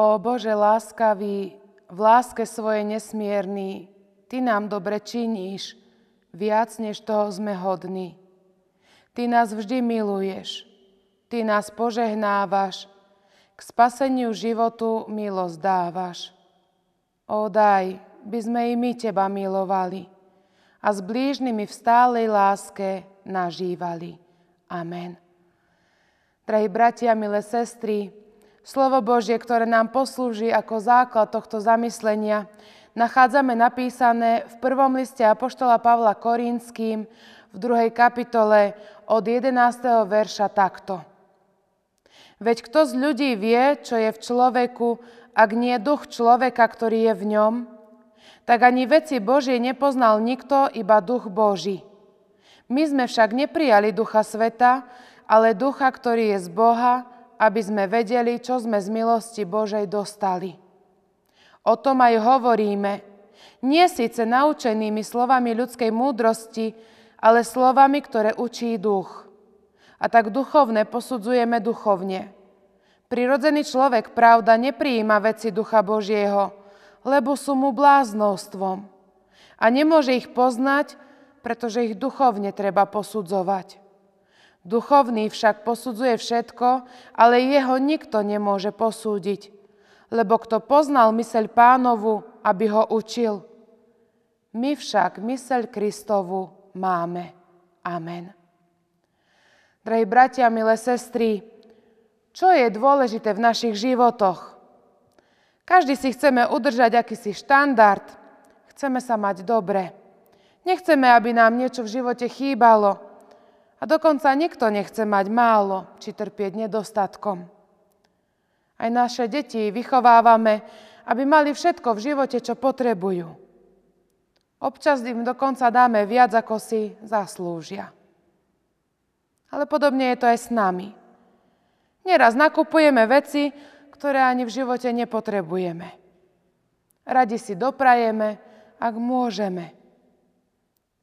O Bože láskavý, v láske svoje nesmierný, Ty nám dobre činíš, viac než toho sme hodní. Ty nás vždy miluješ, Ty nás požehnávaš, k spaseniu životu milosť dávaš. O daj, by sme i my Teba milovali a s blížnymi v stálej láske nažívali. Amen. Drahí bratia, milé sestry, Slovo Božie, ktoré nám poslúži ako základ tohto zamyslenia, nachádzame napísané v prvom liste Apoštola Pavla Korínským v druhej kapitole od 11. verša takto. Veď kto z ľudí vie, čo je v človeku, ak nie duch človeka, ktorý je v ňom, tak ani veci Božie nepoznal nikto, iba duch Boží. My sme však neprijali ducha sveta, ale ducha, ktorý je z Boha, aby sme vedeli, čo sme z milosti Božej dostali. O tom aj hovoríme, nie síce naučenými slovami ľudskej múdrosti, ale slovami, ktoré učí duch. A tak duchovné posudzujeme duchovne. Prirodzený človek, pravda, neprijíma veci ducha Božieho, lebo sú mu bláznostvom. A nemôže ich poznať, pretože ich duchovne treba posudzovať. Duchovný však posudzuje všetko, ale jeho nikto nemôže posúdiť, lebo kto poznal myseľ pánovu, aby ho učil. My však myseľ Kristovu máme. Amen. Drahí bratia, milé sestry, čo je dôležité v našich životoch? Každý si chceme udržať akýsi štandard, chceme sa mať dobre. Nechceme, aby nám niečo v živote chýbalo, a dokonca nikto nechce mať málo či trpieť nedostatkom. Aj naše deti vychovávame, aby mali všetko v živote, čo potrebujú. Občas im dokonca dáme viac, ako si zaslúžia. Ale podobne je to aj s nami. Neraz nakupujeme veci, ktoré ani v živote nepotrebujeme. Radi si doprajeme, ak môžeme.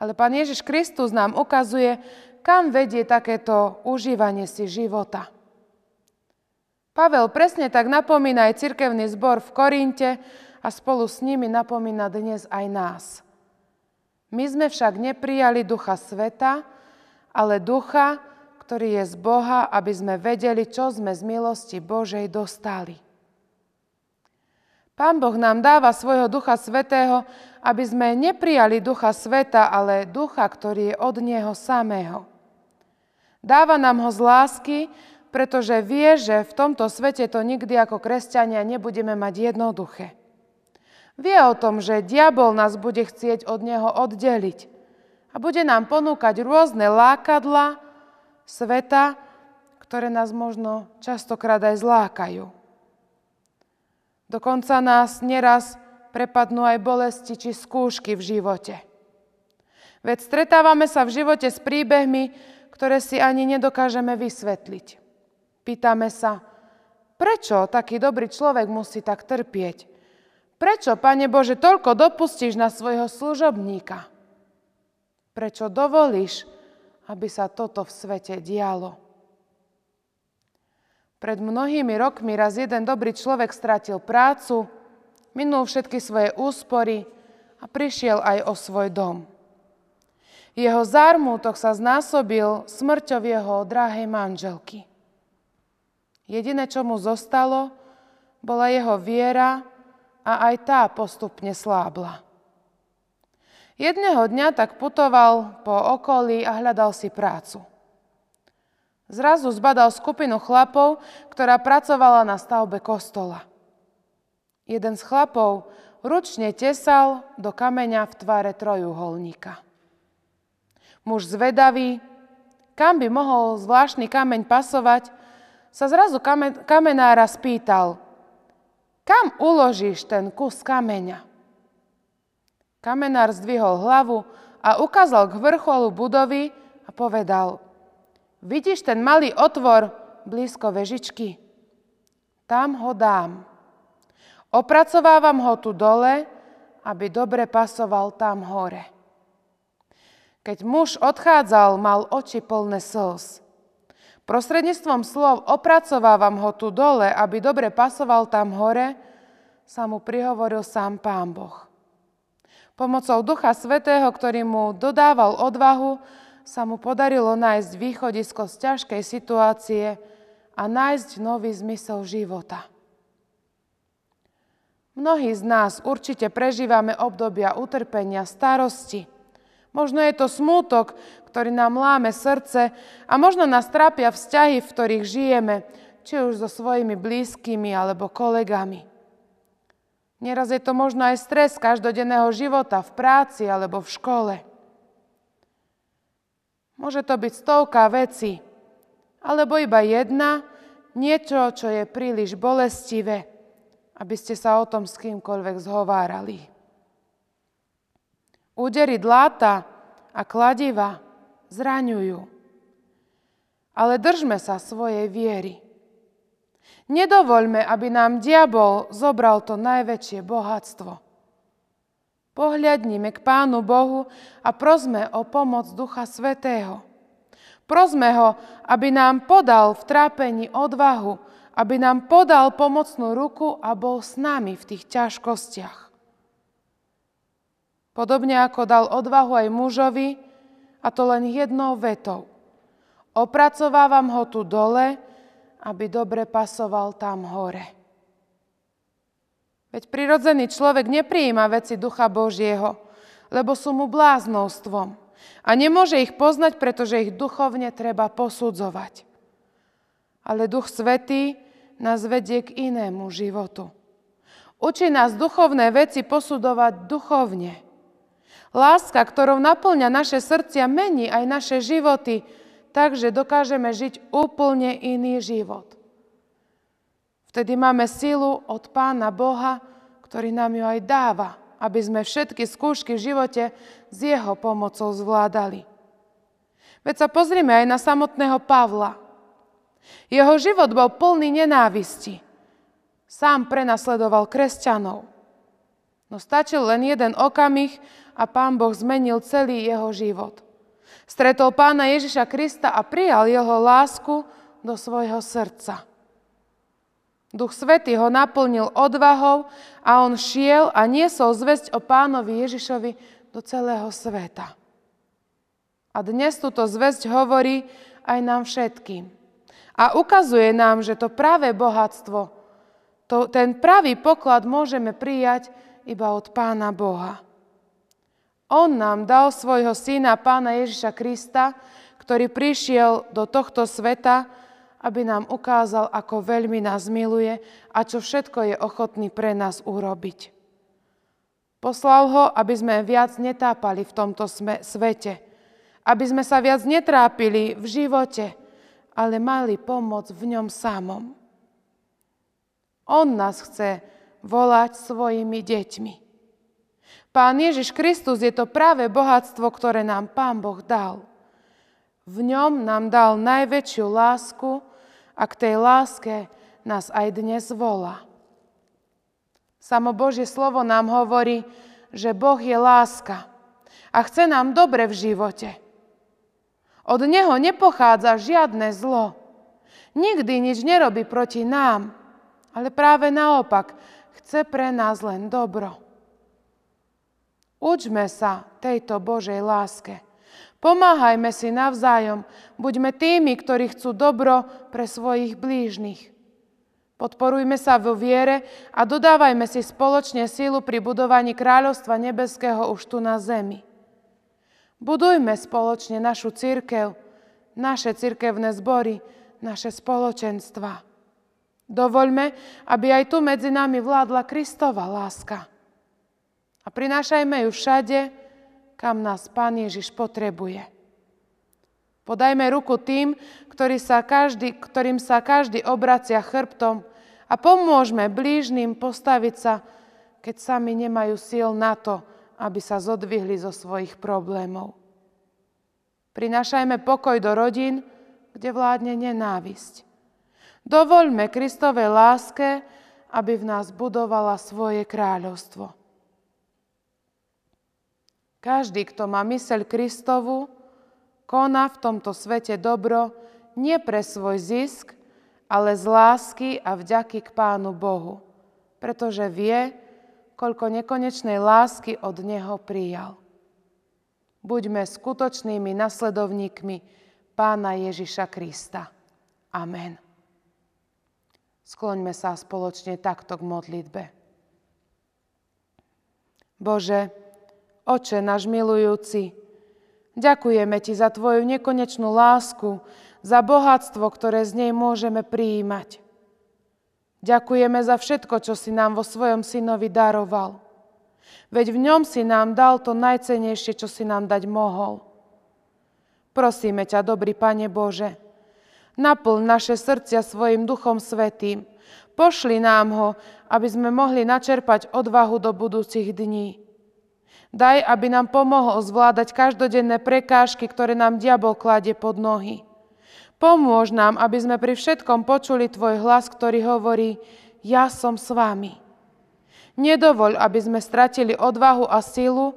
Ale Pán Ježiš Kristus nám ukazuje, kam vedie takéto užívanie si života. Pavel presne tak napomína aj cirkevný zbor v Korinte a spolu s nimi napomína dnes aj nás. My sme však neprijali ducha sveta, ale ducha, ktorý je z Boha, aby sme vedeli, čo sme z milosti Božej dostali. Pán Boh nám dáva svojho Ducha Svetého, aby sme neprijali Ducha Sveta, ale Ducha, ktorý je od Neho samého. Dáva nám ho z lásky, pretože vie, že v tomto svete to nikdy ako kresťania nebudeme mať jednoduché. Vie o tom, že diabol nás bude chcieť od neho oddeliť a bude nám ponúkať rôzne lákadla sveta, ktoré nás možno častokrát aj zlákajú. Dokonca nás neraz prepadnú aj bolesti či skúšky v živote. Veď stretávame sa v živote s príbehmi, ktoré si ani nedokážeme vysvetliť. Pýtame sa, prečo taký dobrý človek musí tak trpieť? Prečo, Pane Bože, toľko dopustíš na svojho služobníka? Prečo dovolíš, aby sa toto v svete dialo? Pred mnohými rokmi raz jeden dobrý človek stratil prácu, minul všetky svoje úspory a prišiel aj o svoj dom. Jeho zármutok sa znásobil smrťou jeho drahej manželky. Jediné, čo mu zostalo, bola jeho viera a aj tá postupne slábla. Jedného dňa tak putoval po okolí a hľadal si prácu. Zrazu zbadal skupinu chlapov, ktorá pracovala na stavbe kostola. Jeden z chlapov ručne tesal do kameňa v tvare trojuholníka. Muž zvedavý, kam by mohol zvláštny kameň pasovať, sa zrazu kamenára spýtal, kam uložíš ten kus kameňa? Kamenár zdvihol hlavu a ukázal k vrcholu budovy a povedal, vidíš ten malý otvor blízko vežičky? Tam ho dám. Opracovávam ho tu dole, aby dobre pasoval tam hore. Keď muž odchádzal, mal oči plné slz. prostredníctvom slov opracovávam ho tu dole, aby dobre pasoval tam hore, sa mu prihovoril sám Pán Boh. Pomocou Ducha Svetého, ktorý mu dodával odvahu, sa mu podarilo nájsť východisko z ťažkej situácie a nájsť nový zmysel života. Mnohí z nás určite prežívame obdobia utrpenia, starosti. Možno je to smútok, ktorý nám láme srdce a možno nás trápia vzťahy, v ktorých žijeme, či už so svojimi blízkymi alebo kolegami. Nieraz je to možno aj stres každodenného života v práci alebo v škole. Môže to byť stovka veci, alebo iba jedna, niečo, čo je príliš bolestivé, aby ste sa o tom s kýmkoľvek zhovárali. Údery dláta a kladiva zraňujú. Ale držme sa svojej viery. Nedovoľme, aby nám diabol zobral to najväčšie bohatstvo. Pohľadnime k Pánu Bohu a prosme o pomoc Ducha Svetého. Prosme ho, aby nám podal v trápení odvahu, aby nám podal pomocnú ruku a bol s nami v tých ťažkostiach. Podobne ako dal odvahu aj mužovi, a to len jednou vetou. Opracovávam ho tu dole, aby dobre pasoval tam hore. Veď prirodzený človek neprijíma veci Ducha Božieho, lebo sú mu bláznostvom a nemôže ich poznať, pretože ich duchovne treba posudzovať. Ale Duch Svetý nás vedie k inému životu. Učí nás duchovné veci posudovať duchovne. Láska, ktorou naplňa naše srdcia, mení aj naše životy, takže dokážeme žiť úplne iný život. Vtedy máme silu od Pána Boha, ktorý nám ju aj dáva, aby sme všetky skúšky v živote s Jeho pomocou zvládali. Veď sa pozrime aj na samotného Pavla. Jeho život bol plný nenávisti. Sám prenasledoval kresťanov. No stačil len jeden okamih a Pán Boh zmenil celý jeho život. Stretol pána Ježiša Krista a prijal jeho lásku do svojho srdca. Duch Svetý ho naplnil odvahou a on šiel a niesol zväzť o pánovi Ježišovi do celého sveta. A dnes túto zväzť hovorí aj nám všetkým. A ukazuje nám, že to práve bohatstvo, to, ten pravý poklad môžeme prijať iba od Pána Boha. On nám dal svojho syna, pána Ježiša Krista, ktorý prišiel do tohto sveta, aby nám ukázal, ako veľmi nás miluje a čo všetko je ochotný pre nás urobiť. Poslal ho, aby sme viac netápali v tomto svete, aby sme sa viac netrápili v živote, ale mali pomoc v ňom samom. On nás chce volať svojimi deťmi. Pán Ježiš Kristus je to práve bohatstvo, ktoré nám Pán Boh dal. V ňom nám dal najväčšiu lásku a k tej láske nás aj dnes volá. Samo Božie slovo nám hovorí, že Boh je láska a chce nám dobre v živote. Od Neho nepochádza žiadne zlo. Nikdy nič nerobí proti nám, ale práve naopak chce pre nás len dobro. Učme sa tejto Božej láske. Pomáhajme si navzájom, buďme tými, ktorí chcú dobro pre svojich blížnych. Podporujme sa vo viere a dodávajme si spoločne sílu pri budovaní kráľovstva nebeského už tu na zemi. Budujme spoločne našu církev, naše cirkevné zbory, naše spoločenstva. Dovoľme, aby aj tu medzi nami vládla Kristova láska. A prinášajme ju všade, kam nás Pán Ježiš potrebuje. Podajme ruku tým, ktorý sa každý, ktorým sa každý obracia chrbtom a pomôžme blížnym postaviť sa, keď sami nemajú síl na to, aby sa zodvihli zo svojich problémov. Prinášajme pokoj do rodín, kde vládne nenávisť. Dovoľme Kristovej láske, aby v nás budovala svoje kráľovstvo. Každý, kto má myseľ Kristovu, koná v tomto svete dobro nie pre svoj zisk, ale z lásky a vďaky k Pánu Bohu, pretože vie, koľko nekonečnej lásky od Neho prijal. Buďme skutočnými nasledovníkmi Pána Ježiša Krista. Amen. Skloňme sa spoločne takto k modlitbe. Bože, Oče náš milujúci, ďakujeme Ti za Tvoju nekonečnú lásku, za bohatstvo, ktoré z nej môžeme prijímať. Ďakujeme za všetko, čo si nám vo svojom synovi daroval. Veď v ňom si nám dal to najcenejšie, čo si nám dať mohol. Prosíme ťa, dobrý Pane Bože, naplň naše srdcia svojim Duchom Svetým. Pošli nám ho, aby sme mohli načerpať odvahu do budúcich dní. Daj, aby nám pomohol zvládať každodenné prekážky, ktoré nám diabol kladie pod nohy. Pomôž nám, aby sme pri všetkom počuli Tvoj hlas, ktorý hovorí, ja som s vami. Nedovoľ, aby sme stratili odvahu a silu,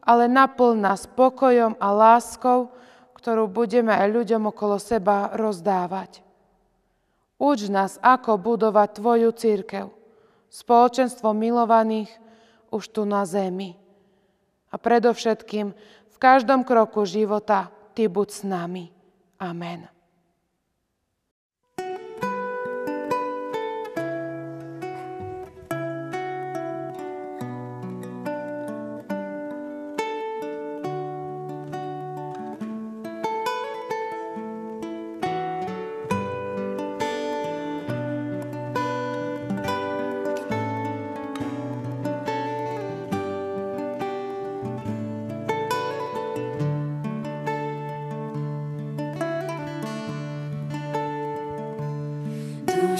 ale naplň nás pokojom a láskou, ktorú budeme aj ľuďom okolo seba rozdávať. Uč nás, ako budovať Tvoju církev, spoločenstvo milovaných už tu na zemi. A predovšetkým v každom kroku života Ty buď s nami. Amen.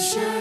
Shine.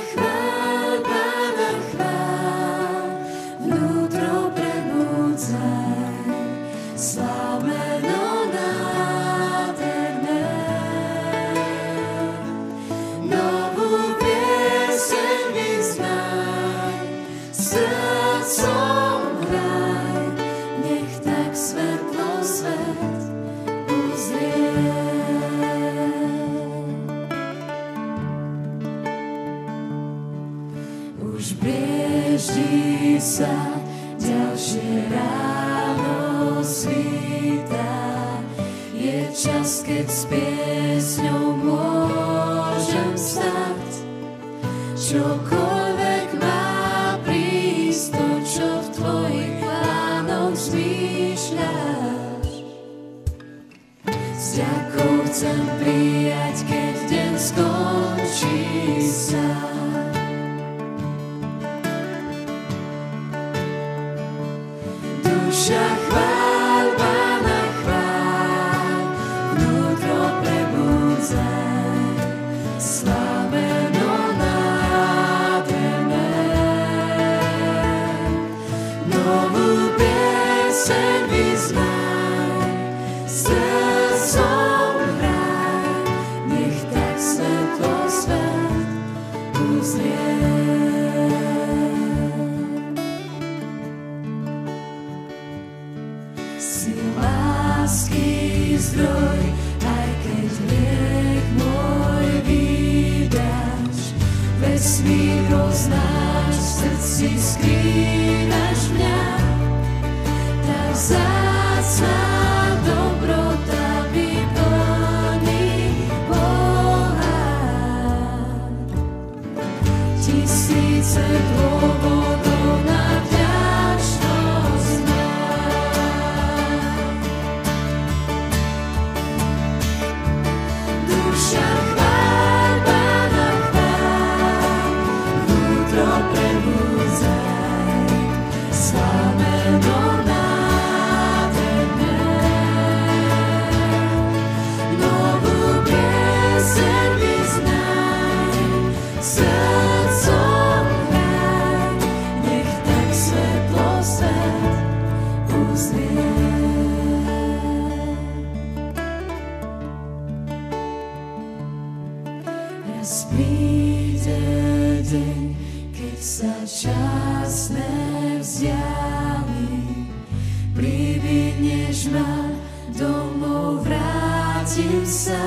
ma domov vrátim sa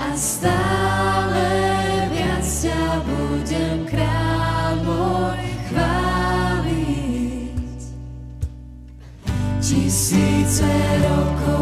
a stále viac ťa budem král môj chváliť. Tisíce rokov